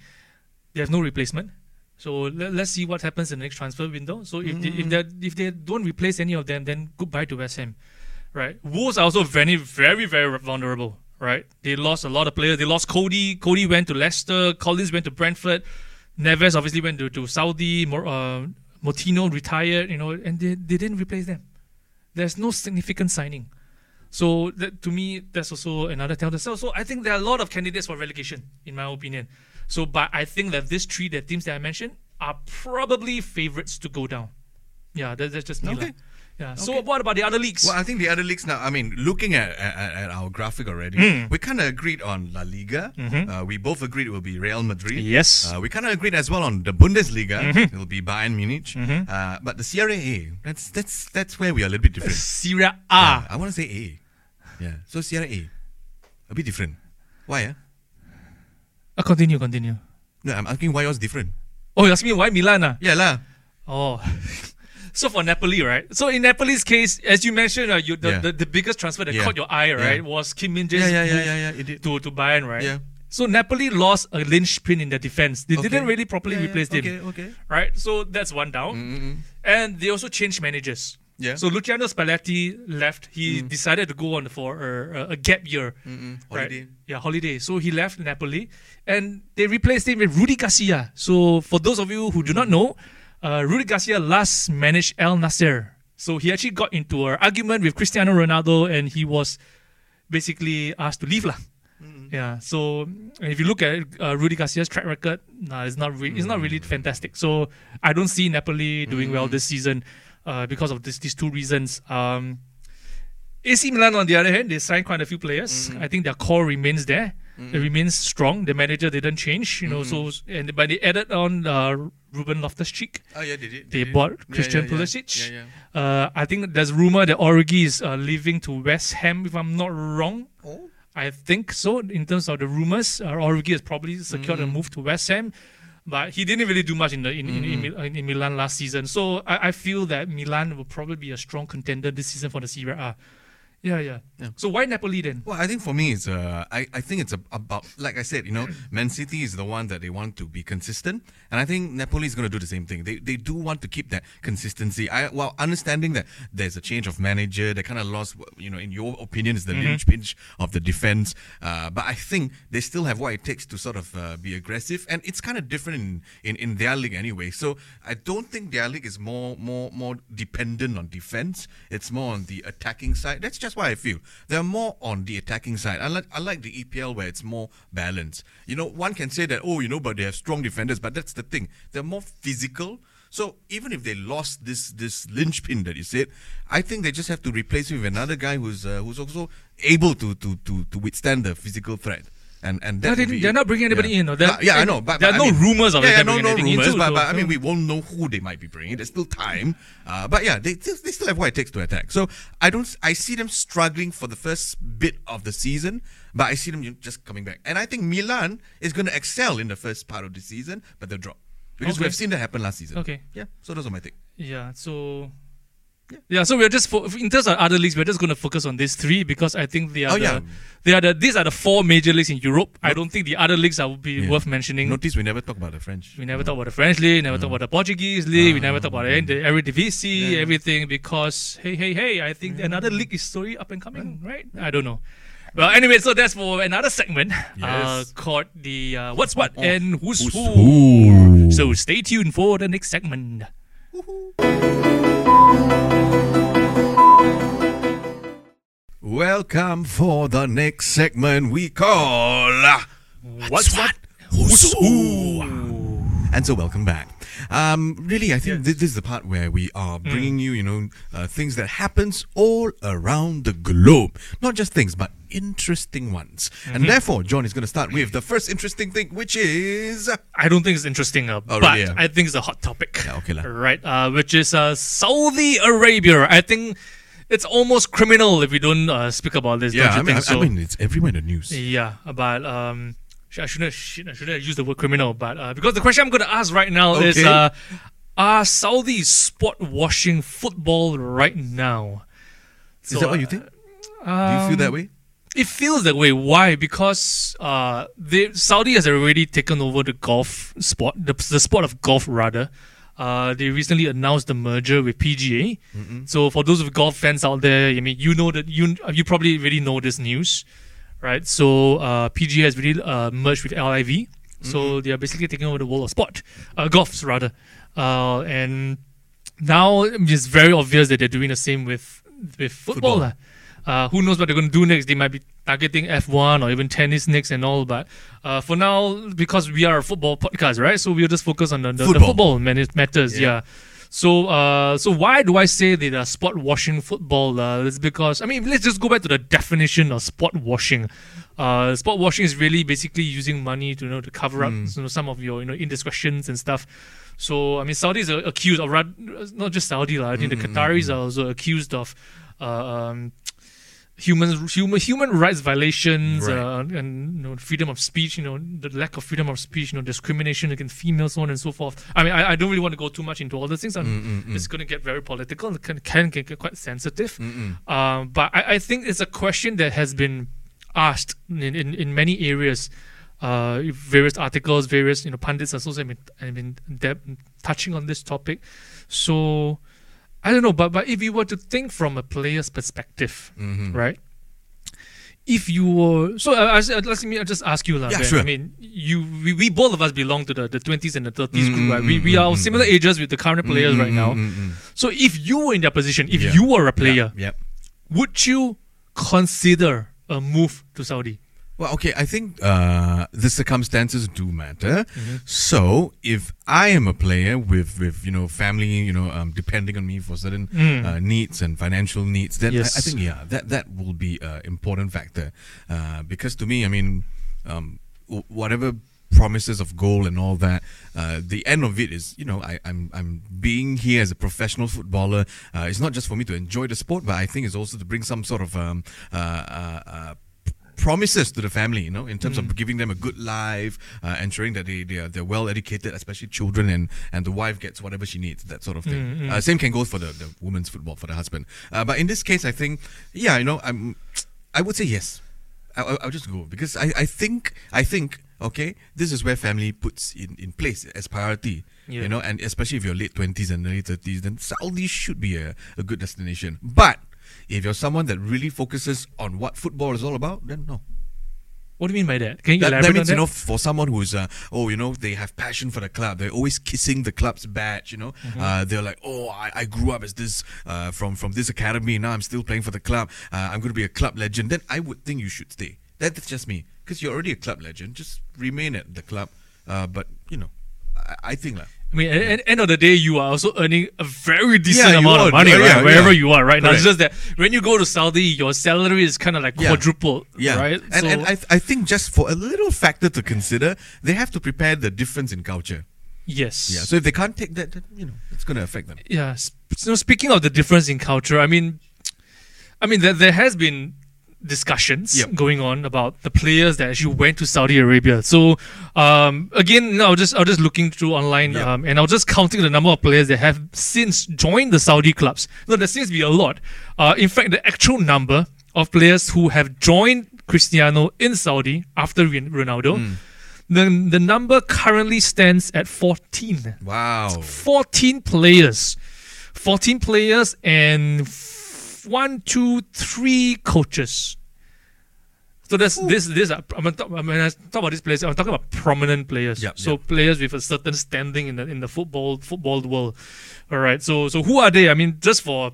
They have no replacement. So let, us see what happens in the next transfer window. So if they, if they if they don't replace any of them, then goodbye to West Ham. Right. Wolves are also very very very vulnerable right? They lost a lot of players. They lost Coady. Coady went to Leicester. Collins went to Brentford. Neves obviously went to, to Saudi. Uh, Moutinho retired, you know, and they, they didn't replace them. There's no significant signing. So that, to me, that's also another telltale. So, so I think there are a lot of candidates for relegation, in my opinion. So, but I think that these three, the teams that I mentioned, are probably favorites to go down. Yeah, that, that's just me. Okay. Like. Yeah. So what about the other leagues? Well, I think the other leagues now. I mean, looking at at, at our graphic already, Hmm. we kind of agreed on La Liga. Uh, we both agreed it will be Real Madrid. Mm-hmm. Yes. Mm-hmm. Uh, we kind of agreed as well on the Bundesliga. It will be Bayern Munich. Uh, but the Serie A, that's that's that's where we are a little bit different. Serie A. Yeah, I want to say A. Yeah. So Serie A, a bit different. Why? Uh? Uh, continue, continue. No, I'm asking why yours different. Oh, you ask me why Milan? Ah? Yeah lah. Oh. so for Napoli, right? So in Napoli's case, as you mentioned, uh, you, the, Yeah. the, the biggest transfer that Yeah. caught your eye, right, Yeah. was Kim Min Jae's Yeah, yeah, yeah, yeah. To, to Bayern, right? Yeah. So Napoli lost a linchpin in their defense. They Okay. didn't really properly replace okay, him. okay. Right? So that's one down. Mm-mm. And they also changed managers. Yeah. So Luciano Spalletti left. He mm. decided to go on for a, a gap year. Mm-mm. Right. Holiday. Yeah, holiday. So he left Napoli, and they replaced him with Rudy Garcia. So for those of you who do not know, uh, Rudy Garcia last managed Al Nassr. So he actually got into an argument with Cristiano Ronaldo, and he was basically asked to leave lah. Yeah. So if you look at uh, Rudy Garcia's track record, nah, it's not re- it's not really fantastic. So I don't see Napoli doing well this season uh, because of this, these two reasons. Um, AC Milan, on the other hand, they signed quite a few players. I think their core remains there. It remains strong. The manager didn't change, you know. So and but they added on uh, Ruben Loftus Cheek. Oh yeah, they did. They did. bought Yeah, Christian yeah. Pulisic. Yeah, yeah. Uh, I think there's rumor that Origi is uh, leaving to West Ham, if I'm not wrong. Oh. I think so. In terms of the rumors, uh, Origi has probably secured Mm. a move to West Ham, but he didn't really do much in the in, in, in, Mm. In Milan last season. So I, I feel that Milan will probably be a strong contender this season for the Serie A. Yeah, yeah. Yeah. So why Napoli then? Well, I think for me, it's uh, I, I think it's a, about like I said, you know, Man City is the one that they want to be consistent, and I think Napoli is going to do the same thing. They they do want to keep that consistency. I while understanding that there's a change of manager, they kind of lost, you know, in your opinion, is the pinch of the defense. Uh, but I think they still have what it takes to sort of uh, be aggressive, and it's kind of different in, in in their league anyway. So I don't think their league is more more more dependent on defense. It's more on the attacking side. That's just what I feel. They're more on the attacking side. I like I like the EPL where it's more balanced. You know, one can say that oh, you know, but they have strong defenders, but that's the thing. They're more physical. So even if they lost this this linchpin that you said, I think they just have to replace it with another guy who's uh, who's also able to to to to withstand the physical threat. And and No, they, they're not bringing anybody yeah. in, no. Yeah, I know, but there but are I no mean- rumors of yeah, them yeah, no, no rumors, too, but, so- but I mean, we won't know who they might be bringing. There's still time, uh, but yeah, they still, they still have what it takes to attack. So I don't, I see them struggling for the first bit of the season, but I see them just coming back. And I think Milan is going to excel in the first part of the season, but they'll drop because Okay. we've seen that happen last season. Okay. yeah. So those are my take. Yeah, so yeah, so we're just fo- in terms of other leagues, we're just going to focus on these three because I think they are Oh, the, yeah. they are the these are the four major leagues in Europe. I don't think the other leagues are would be Yeah. worth mentioning. Notice we never talk about the French. we never talk about the French league, never talk about the Portuguese league, we never talk about the the Eredivisie, everything because hey, hey, hey, I think another league is slowly up and coming, right? I don't know. Well, anyway, so that's for another segment uh, Yes. called the uh, What's What Oh, and Who's, who's Who. Ooh. So stay tuned for the next segment. Welcome for the next segment we call uh, What's What? Who's Who? And so, welcome back. Um, really, I think this, this is the part where we are bringing you, you know, uh, things that happens all around the globe. Not just things, but interesting ones. And therefore, John is going to start with the first interesting thing, which is I don't think it's interesting, uh, Oh, but really, yeah? I think it's a hot topic. Yeah, okay lah. Right, uh, which is uh, Saudi Arabia. I think it's almost criminal if we don't uh, speak about this. yeah. don't you I mean, I, so? I mean, it's everywhere in the news. Yeah, but um, I shouldn't I shouldn't use the word criminal, but uh, because the question I'm going to ask right now is, Okay. uh, are Saudi sport washing football right now? Is So, that what you uh, think? Do you feel that way? It feels that way. Why? Because uh, they, Saudi has already taken over the golf sport, the, the sport of golf rather. Uh, they recently announced the merger with PGA. So for those of golf fans out there, I mean, you know that you you probably already know this news, right? So uh, PGA has really uh, merged with LIV. So they are basically taking over the world of sport, uh, golfs rather, uh, and now it's very obvious that they're doing the same with with football. Football. Uh, who knows what they're going to do next? They might be targeting F1 or even tennis next and all. But uh, for now, because we are a football podcast, right? So we'll just focus on the, the, the Football. football man- matters. Yeah. Yeah. So, uh, so why do I say that uh, sport washing football? Uh, it's because I mean, let's just go back to the definition of sport washing. Uh, sport washing is really basically using money to you know to cover up you know, some of your you know indiscretions and stuff. So I mean, Saudis are accused, or rather, not just Saudi. I think the Qataris are also accused of. Uh, um, human human human rights violations Right. uh, and you know freedom of speech you know the lack of freedom of speech you know discrimination against females so on and so forth. I mean i, I don't really want to go too much into all those things um, it's going to get very political it can, can get quite sensitive. Um, but I, I think it's a question that has been asked in, in, in many areas uh, various articles various you know pundits and have been, have been dep- touching on this topic. So I don't know, but but if you were to think from a player's perspective, Mm-hmm. right? If you were so, uh, let me just ask you, lah. Yeah, Ben. sure. I mean, you we, we both of us belong to the the twenties and the 30s Mm, group, right? We we are similar ages with the current players right now. Mm-hmm. So if you were in their position, if Yeah. you were a player, Yep. would you consider a move to Saudi? Well, okay, I think uh, the circumstances do matter. Mm-hmm. So, if I am a player with, with you know family, you know, um, depending on me for certain uh, needs and financial needs, then I, I Mm. Think yeah, that that will be an important factor. Uh, because to me, I mean, um, w- whatever promises of goal and all that, uh, the end of it is, you know, I, I'm I'm being here as a professional footballer. Uh, it's not just for me to enjoy the sport, but I think it's also to bring some sort of um, uh, uh, uh, promises to the family, you know, in terms Mm. of giving them a good life, uh, ensuring that they, they are they're well educated, especially children, and and the wife gets whatever she needs, that sort of thing. Mm, Uh, same can go for the, the women's football for the husband. Uh, but in this case, I think, yeah, you know, I'm, I would say yes. I, I- I'll just go because I, I think I think okay, this is where family puts in, in place as priority. Yeah. You know, and especially if you're late twenties and early thirties, then Saudi should be a, a good destination. But if you're someone that really focuses on what football is all about, then no. What do you mean by that? Can you That, elaborate that means on you know, for someone who's uh, oh, you know, they have passion for the club. They're always kissing the club's badge. You know, Mm-hmm. uh, they're like, oh, I, I grew up as this uh, from from this academy. Now I'm still playing for the club. Uh, I'm going to be a club legend. Then I would think you should stay. That's just me, because you're already a club legend. Just remain at the club. Uh, but you know, I, I think like. I mean, at at the end of the day, you are also earning a very decent Yeah, amount are. of money, Yeah, right? yeah, Wherever you are right now. It's just that when you go to Saudi, your salary is kind of like quadrupled, Yeah, right? and, So- and I, I think just for a little factor to consider, they have to prepare the difference in culture. yes. Yeah, so if they can't take that, then you know it's going to affect them. yeah. So speaking of the difference in culture, I mean, I mean, there, there has been discussions Yep. going on about the players that actually went to Saudi Arabia. So um, again, no, I'll just I'll just looking through online Yep. um, and I'll just counting the number of players that have since joined the Saudi clubs. No, there seems to be a lot. Uh, in fact, the actual number of players who have joined Cristiano in Saudi after Ronaldo. Hmm. The, the number currently stands at 14. Wow. 14 players. 14 players and one, two, three coaches. So that's this this are, I'm talk, when I talk about these players, I'm talking about prominent players. Yep, so yep. players with a certain standing in the in the football football world. All right. So so who are they? I mean, just for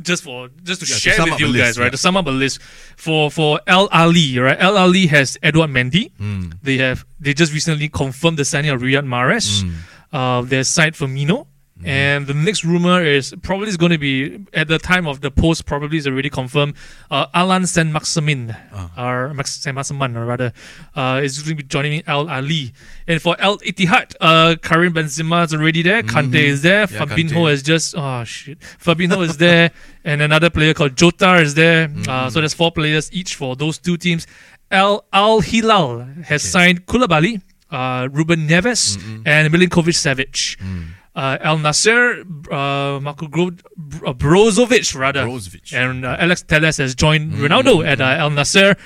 just for just to Yeah, share sum with you guys, list, right? yeah. To sum up a list for for Al Ahli, right? Al Ahli has Edward Mendy. Hmm. They have they just recently confirmed the signing of Riyad Mahrez. Hmm. Uh, their side Firmino. And the next rumor is probably is going to be at the time of the post. Probably is already confirmed. Uh, Alan Saint Maximin, Ah. or Max Saint Maximin, or rather, uh, is going to be joining Al Ahli. And for Al Ittihad, uh, Karim Benzema is already there. Kante is there. Mm-hmm. Yeah, Fabinho is just oh shit. Fabinho is there, and another player called Jota is there. Mm-hmm. Uh, so there's four players each for those two teams. Al Al Hilal has signed Koulibaly, uh, Ruben Neves, Mm-hmm. and Milinkovic Savic. Mm. Uh, Al Nassr, uh, Marko Gro- uh, Brozovic rather, Brozovic. and uh, Alex Telles has joined Mm-hmm. Ronaldo at uh, Al Nassr,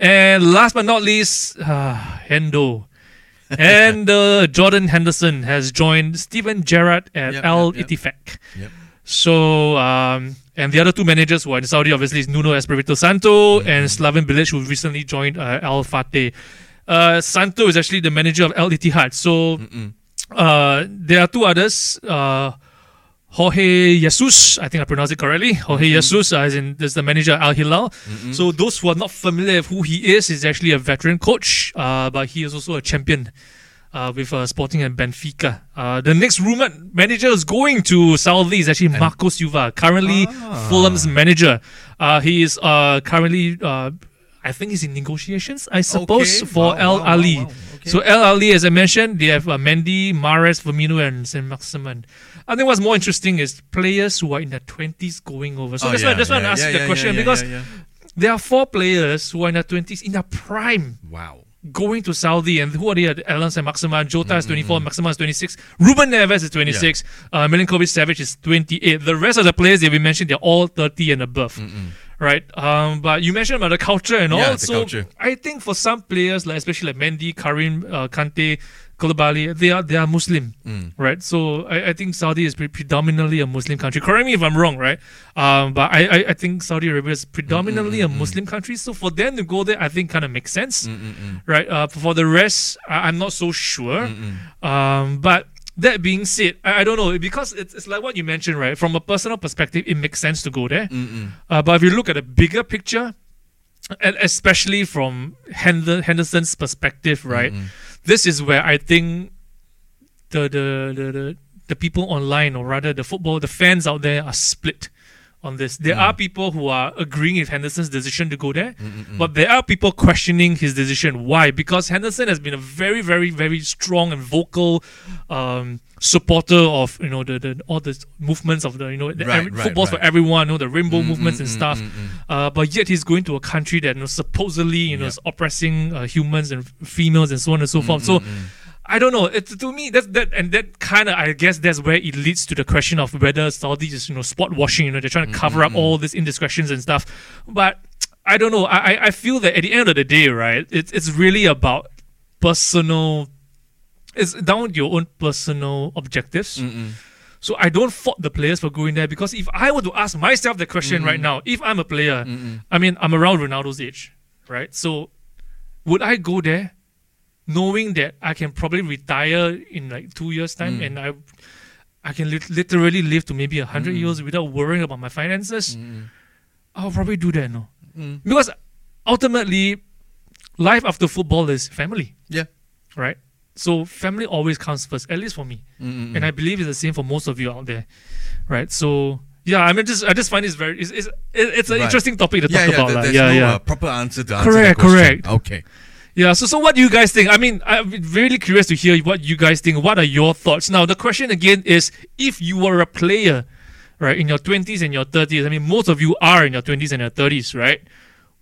and last but not least, uh, Hendo. and uh, Jordan Henderson has joined Steven Gerrard at Yep, Al yep. Ittifaq. Yep. So, um, and the other two managers who are in Saudi, obviously, is Nuno Espirito Santo Mm-hmm. and Slaven Bilic, who recently joined uh, Al Fateh. Uh, Santo is actually the manager of Al Ittihad. So, uh, there are two others. Uh, Jorge Jesus, I think I pronounced it correctly. Jorge Jesus, uh, as in, is the manager Al Hilal. So those who are not familiar with who he is, is actually a veteran coach, uh, but he is also a champion uh, with uh, Sporting and Benfica. Uh, the next rumored manager is going to Saudi is actually Marco Silva, currently Fulham's manager. Uh, he is uh, currently, uh, I think he's in negotiations, I suppose, Okay. for Wow, El wow, Ali. wow. Okay. So Al Ahli, as I mentioned, they have uh, Mendy, Mahrez, Firmino, and Saint Maximin. I think what's more interesting is players who are in their twenties going over. So Oh, that's yeah, why that's why yeah, I asked yeah, the yeah, question yeah, because yeah, yeah. there are four players who are in their twenties in their prime wow. going to Saudi, and who are they? Alan Saint Maximin, Jota is 24, Maximin is 26, Ruben Neves is 26, uh, Milinkovic Savic is 28. The rest of the players that we mentioned, they're all 30 and above. Right, um, but you mentioned about the culture and Yeah, all. the So culture. I think for some players, like especially like Mendy, Karim, uh, Kante, Koulibaly, they are they are Muslim, Mm. right? So I, I think Saudi is pre- predominantly a Muslim country. Correct me if I'm wrong, right? Um, but I, I, I think Saudi Arabia is predominantly a Muslim country. So for them to go there, I think kind of makes sense, right? Uh, for the rest, I, I'm not so sure. Um, but that being said, I, I don't know because it's, it's like what you mentioned, right? From a personal perspective, it makes sense to go there. Uh, but if you look at the bigger picture, and especially from Henderson's perspective, right? This is where I think the, the the the the people online, or rather the football, the fans out there, are split on this. There hmm. are people who are agreeing with Henderson's decision to go there, mm, mm, mm. but there are people questioning his decision. Why? Because Henderson has been a very, very, very strong and vocal um, supporter of you know the, the all the movements of the you know the Right, every- right, football's for right. Mm, everyone, you know the rainbow movements and stuff. Uh, but yet he's going to a country that you know, supposedly you know is oppressing uh, humans and females and so on and so Mm, forth. So. I don't know. It's to me that that and that kind of I guess that's where it leads to the question of whether Saudi is you know spot washing. You know they're trying to cover up all these indiscretions and stuff. But I don't know. I I- I feel that at the end of the day, right? It's it's really about personal. It's down to your own personal objectives. So I don't fault the players for going there because if I were to ask myself the question right now, if I'm a player, I mean I'm around Ronaldo's age, right? So would I go there knowing that I can probably retire in like two years time and I I can lit- literally live to maybe a 100 years without worrying about my finances? I'll probably do that, no? Because ultimately, life after football is family Yeah. right? So family always comes first, at least for me, and I believe it's the same for most of you out there, right? So yeah, I mean, just I just find it's very it's it's, it's an Right. interesting topic to Yeah, talk yeah. about, there's yeah, no yeah, Uh, proper answer to answer Correct, that question. correct. Okay. Yeah. So so what do you guys think? I mean, I'm really curious to hear what you guys think. What are your thoughts? Now the question again is, if you were a player, right, in your twenties and your thirties, I mean, most of you are in your twenties and your thirties, right?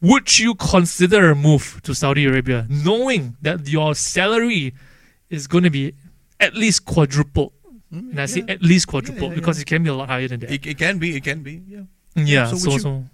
Would you consider a move to Saudi Arabia, knowing that your salary is going to be at least quadrupled? and I say mm, at least quadrupled yeah, because it can be a lot higher than that. It, it can be. It can be. Yeah. yeah. so So would so, you-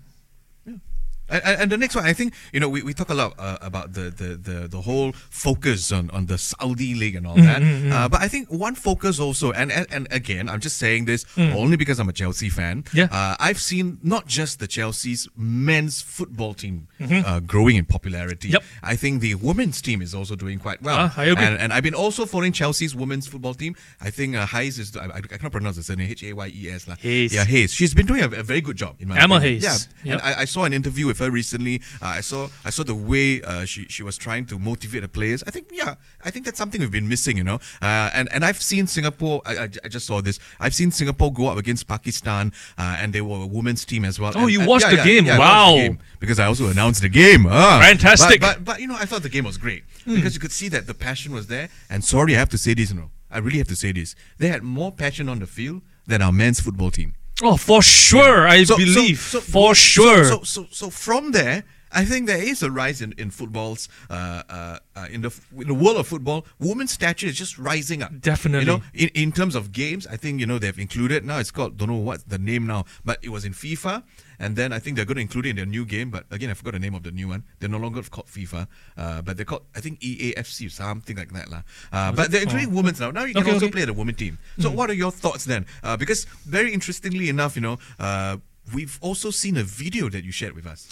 And, and the next one, I think you know we, we talk a lot uh, about the, the, the, the whole focus on, on the Saudi league and all that. Uh, but I think one focus also, and, and and again, I'm just saying this only because I'm a Chelsea fan. Yeah. Uh, I've seen not just the Chelsea's men's football team uh, growing in popularity. Yep. I think the women's team is also doing quite well. Ah, I agree. And, and I've been also following Chelsea's women's football team. I think uh, Hayes is I, I cannot pronounce surname H A Y E S. Hayes. Yeah, Hayes. She's been doing a, a very good job in my Emma opinion. Hayes. Yeah. Yep. And I, I saw an interview with her recently. Uh, I saw I saw the way uh, she she was trying to motivate the players. I think yeah, I think that's something we've been missing, you know. Uh, and and I've seen Singapore. I, I, I just saw this. I've seen Singapore go up against Pakistan, uh, and they were a women's team as well. Oh, And- you and- watched yeah, the yeah, game. yeah, Wow. the game because I also announced the game. Ah. Fantastic. But, but but you know, I thought the game was great because you could see that the passion was there. And sorry, I have to say this, you know, I really have to say this. They had more passion on the field than our men's football team. Oh, for sure, I So- so- believe. so- for sure. So, so, so from there, I think there is a rise in in footballs, uh, uh, uh, in the in the world of football. Women's stature is just rising up. Definitely. You know, in, in terms of games, I think you know they've included now. It's called don't know what's the name now, but it was in FIFA, and then I think they're going to include it in their new game. But again, I forgot the name of the new one. They're no longer called FIFA, uh, but they're called I think EAFC or something like that, lah. Uh, but they're including women's now. Now you can Okay, also okay. play the women team. So what are your thoughts then? Uh, because very interestingly enough, you know. Uh, We've also seen a video that you shared with us.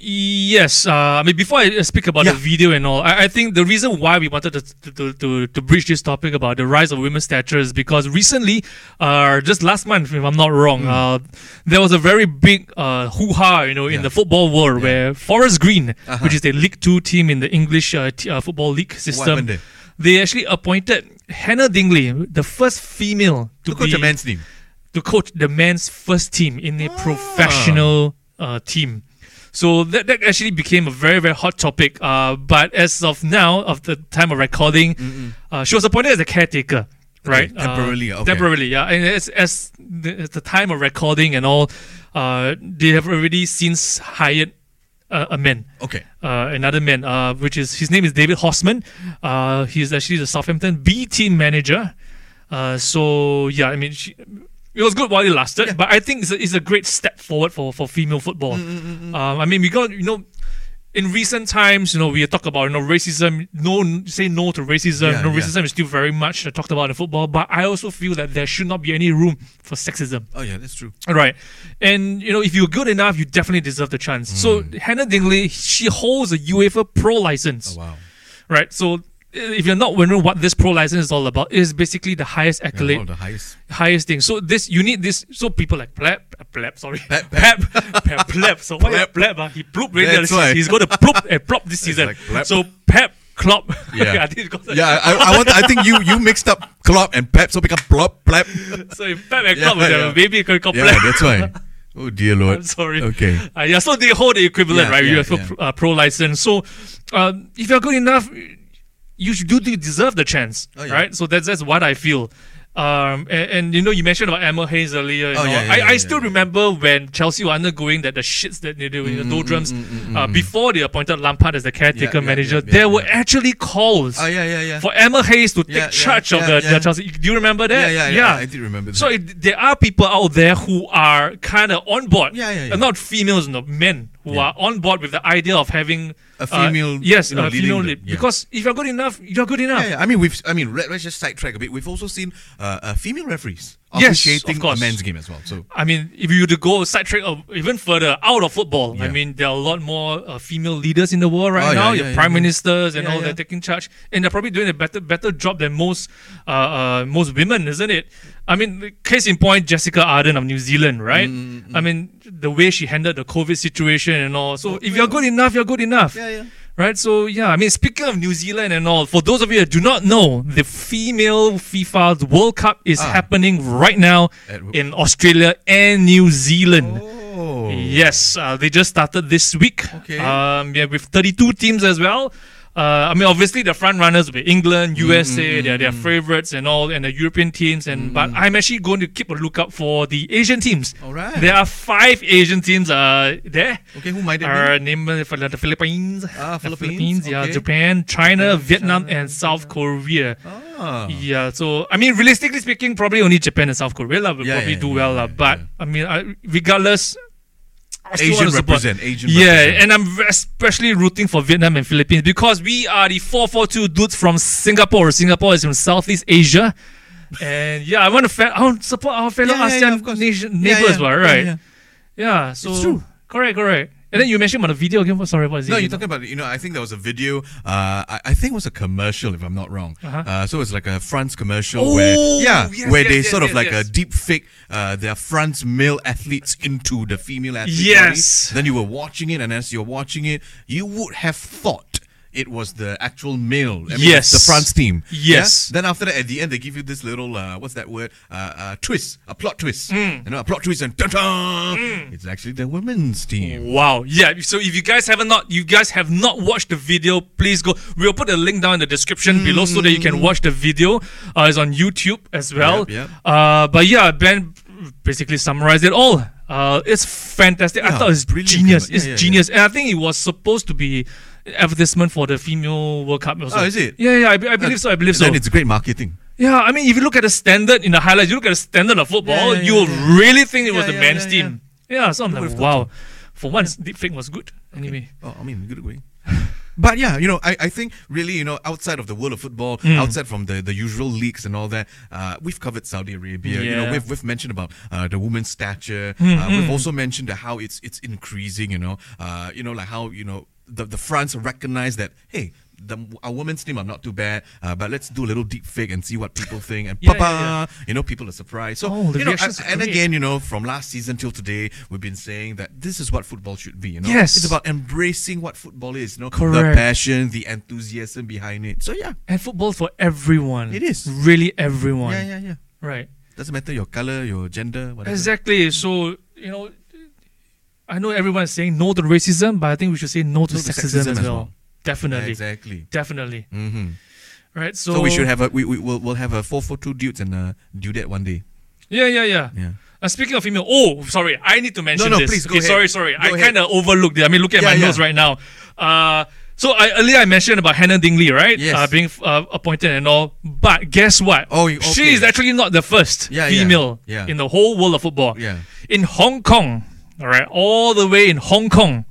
Yes, uh, I mean before I uh, speak about Yeah. the video and all, I, I think the reason why we wanted to to, to, to this topic about the rise of women's stature is because recently, uh, just last month, if I'm not wrong, Hmm. uh, there was a very big uh, hoo ha, you know, in the football world where Forest Green, Uh-huh. which is a League Two team in the English uh, t- uh, football league system, they actually appointed Hannah Dingley, the first female to coach be a men's team. to coach the men's first team in Ah. a professional uh, team. So that, that actually became a very, very hot topic. Uh, but as of now, of the time of recording, uh, she was appointed as a caretaker. Right, Uh, temporarily, okay. temporarily, yeah. And as as the, as the time of recording and all, uh, they have already since hired uh, a man Okay. uh, another man, uh, which is his name is David Horseman. Uh, he's actually the Southampton B team manager. Uh, so yeah, I mean, she, it was good while it lasted, but I think it's a, it's a great step forward for, for female football. Mm, Um, I mean, we got you know. In recent times, you know, we talk about you know racism. No, say no to racism. Yeah, no, yeah. racism is still very much uh, talked about in football. But I also feel that there should not be any room for sexism. Oh yeah, that's true. Right. And, you know, if you're good enough, you definitely deserve the chance. So, Hannah Dingley, she holds a UEFA Pro license. Oh wow. Right. So, if you're not wondering what this pro license is all about, it is basically the highest Yeah, accolade, of the highest. highest thing. So, this, you need this. So, people like Pleb, uh, Pleb, sorry. Pleb, Pleb, Pleb, Pleb. So, why Pleb. Pleb? Uh, he plooped really That's this- why. He's going to ploop and plop this season. like so, Pep, Klopp. Yeah. I Yeah, I, I want. I think you you mixed up Klopp and Pep, so become Plop Plep. So, if Pep and Klopp, yeah, yeah. maybe you can call Yeah, that's why. Oh dear lord. I'm sorry. Okay. Uh, yeah, so they hold the equivalent, Yeah, right? yeah, you have yeah. a uh, pro license. So, um, if you're good enough, you should do deserve the chance, Oh, yeah. right? So that's that's what I feel. Um, and, and you know, you mentioned about Emma Hayes earlier. Oh, yeah, yeah, I, yeah, I still remember when Chelsea were undergoing that the shits that they do in Mm, the doldrums uh, before they appointed Lampard as the caretaker manager. there were actually calls Oh yeah, yeah, yeah. for Emma Hayes to take charge of the, the Chelsea. Do you remember that? yeah, yeah, yeah, I do remember that. So it, there are people out there who are kind of on board. Yeah, yeah, yeah. Not females, no men who Yeah. are on board with the idea of having A uh, female, yes, you know, a female lead. yeah. Because if you're good enough, you're good enough. Yeah, yeah. I mean, we've. I mean, let, us just sidetrack a bit. We've also seen uh, uh, female referees Yes, officiating of course. a men's game as well. So I mean, if you were to go sidetrack uh, even further out of football, I mean, there are a lot more uh, female leaders in the world right Oh, now. yeah, Your yeah, prime yeah. ministers and Yeah, all yeah. that taking charge, and they're probably doing a better better job than most uh, uh, most women, isn't it? I mean, case in point, Jessica Ardern of New Zealand, right? Mm, I mean, the way she handled the COVID situation and all. So if you're good enough, you're good enough. yeah. Right, so yeah, I mean, speaking of New Zealand and all, for those of you that do not know, the female FIFA World Cup is Ah. happening right now in Australia and New Zealand. Oh. Yes, uh, they just started this week. Okay. Um, yeah, with 32 teams as well. Uh, I mean, obviously the front runners will be England, Mm, USA, they're their favorites and all, and the European teams. Mm, And but I'm actually going to keep a lookout for the Asian teams. All right. There are five Asian teams uh, there. Okay, who might it be? Are named uh, for the Philippines, Ah, the Philippines, yeah. Japan, China, Japan, Vietnam, China, and South Korea. Ah. Yeah, so I mean, realistically speaking, probably only Japan and South Korea lah will Yeah, probably yeah, do yeah, well yeah, But. I mean, I, regardless, Asian want to support. represent, Asian yeah, represent. and I'm especially rooting for Vietnam and Philippines because we are the 442 dudes from Singapore. Singapore is from Southeast Asia. And yeah, I want to fa- I want to support our fellow Yeah, yeah, yeah, ASEAN of course. nation, neighbors, yeah, well, yeah, right? yeah. Yeah, so It's true. Correct, correct. And then you mentioned about the video again. Sorry, what is it? No, you're talking about you know. I think there was a video. Uh, I, I think it was a commercial, if I'm not wrong. Uh-huh. uh so it's like a France commercial Oh, where yeah, yes, where yes, they yes, sort of like a deep fake uh, their France male athletes into the female athlete Yes. body. Then you were watching it, and as you're watching it, you would have thought. It was the actual male. I mean, Yes. the France team. Yes. Yeah? Then after that, at the end, they give you this little uh, what's that word? Uh, uh, twist, a plot twist. Mm. You know, a plot twist, and ta-da! It's actually the women's team. Wow. Yeah. So if you guys haven't not you guys have not watched the video, please go. We'll put a link down in the description below so that you can watch the video. Uh, it's on YouTube as well. Yep, yep. Uh, but yeah, Ben basically summarized it all. Uh, it's fantastic. I thought it's brilliant genius. Yeah, it's yeah, yeah. genius, and I think it was supposed to be advertisement for the female World Cup. Also. Oh, is it? Yeah, yeah. I, I believe so. I believe so. Then it's great marketing. Yeah, I mean, if you look at the standard in the highlights, you look at the standard of football, Yeah, yeah, you yeah, really think it was the men's team. Yeah, so I'm Who like, wow. For once, deepfake was good. Anyway. Oh, I mean, good way. But yeah, you know, I, I think really, you know, outside of the world of football, Mm. outside from the, the usual leagues and all that, uh, we've covered Saudi Arabia. Yeah. You know, we've, we've mentioned about uh, the women's stature. Mm, Uh, we've also mentioned how it's it's increasing. You know, uh, you know, like how you know the the France recognize that hey. The, our women's team are not too bad, uh, but let's do a little deep fake and see what people think. And Yeah, papa, yeah, you know, people are surprised. So, Oh, you know, and, are and great. again, you know, from last season till today, we've been saying that this is what football should be. You know, Yes. it's about embracing what football is. You know, the passion, the enthusiasm behind it. So yeah, And football for everyone. It is. Really everyone. yeah, yeah, yeah. Right. Doesn't matter your color, your gender, whatever. Exactly. So, you know, I know everyone is saying no to racism, but I think we should say no to No to sexism, sexism as well. well. Definitely. Exactly. Definitely. hmm Right. So, So, we should have a we we will we'll have a four four two dudes and a dudette one day. Yeah, yeah, yeah. Yeah. Uh, speaking of female, oh, sorry, I need to mention no, this. please, go okay, ahead. sorry, sorry. Go I kind of overlooked it. I mean, look at Yeah, my yeah. notes right now. Uh, so I, earlier I mentioned about Hannah Dingley, right? Yes. Uh, being uh, appointed and all. But guess what? Oh, you- she is actually not the first Yeah, yeah, female yeah. in the whole world of football. Yeah. In Hong Kong, all right, all the way in Hong Kong,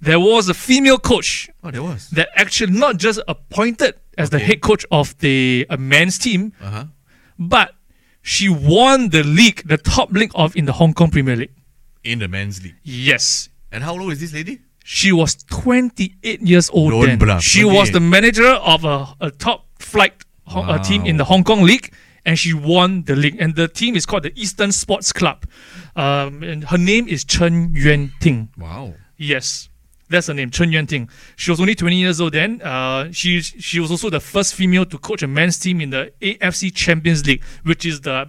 there was a female coach Oh, there was. that actually not just appointed as the head coach of the uh, men's team, Uh huh. but she won the league, the top league of in the Hong Kong Premier League. In the men's league. Yes. And how old is this lady? She was 28 years old Don't then. bluff, She was the manager of a, a top flight Hong- uh, team in the Hong Kong League, and she won the league. And the team is called the Eastern Sports Club. Um, and her name is Chen Yuan Ting. Wow. Yes, that's her name, Chen Yuan Ting. She was only 20 years old then. Uh, she she was also the first female to coach a men's team in the AFC Champions League, which is the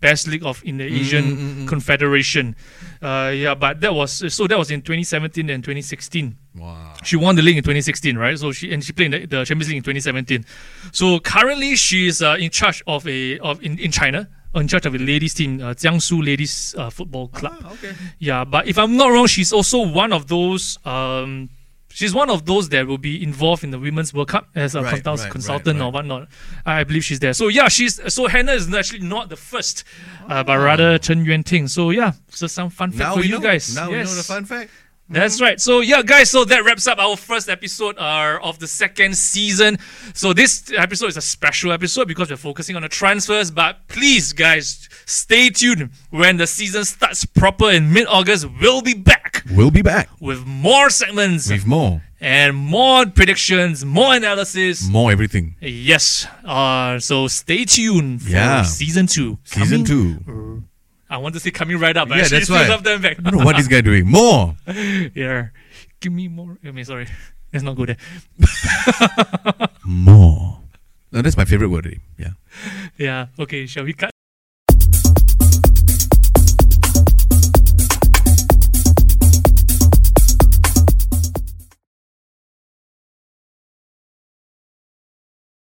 best league of in the Asian Confederation. Uh, yeah, but that was so that was in 2017 and 2016. Wow. She won the league in 2016, right? So she and she played in the, the Champions League in 2017. So currently she's uh, in charge of a of in, in China, in charge of a ladies team, uh, Jiangsu Ladies uh, Football Club. Ah, okay. Yeah, but if I'm not wrong, she's also one of those. Um, she's one of those that will be involved in the Women's World Cup as a Right, right, consultant right, or whatnot. I believe she's there. So yeah, she's so Hannah is actually not the first, uh, but rather Chen Yuan Ting. So yeah, so some fun fact Now for you know. guys. Now we know the fun fact. That's right. So yeah, guys. So that wraps up our first episode uh, of the second season. So this episode is a special episode because we're focusing on the transfers. But please, guys, stay tuned when the season starts proper in mid-August. We'll be back We'll be back with more segments with more, and more predictions, more analysis. more everything. Yes. Uh, so stay tuned for Yeah. season two. Season Coming- two. I want to say coming right up. Yeah, actually that's why. love them back. I don't know what this guy doing. More. yeah. Give me more. I mean, sorry. Let's not go there. Eh? More. No, that's my favorite word. Yeah. Yeah. Okay. Shall we cut?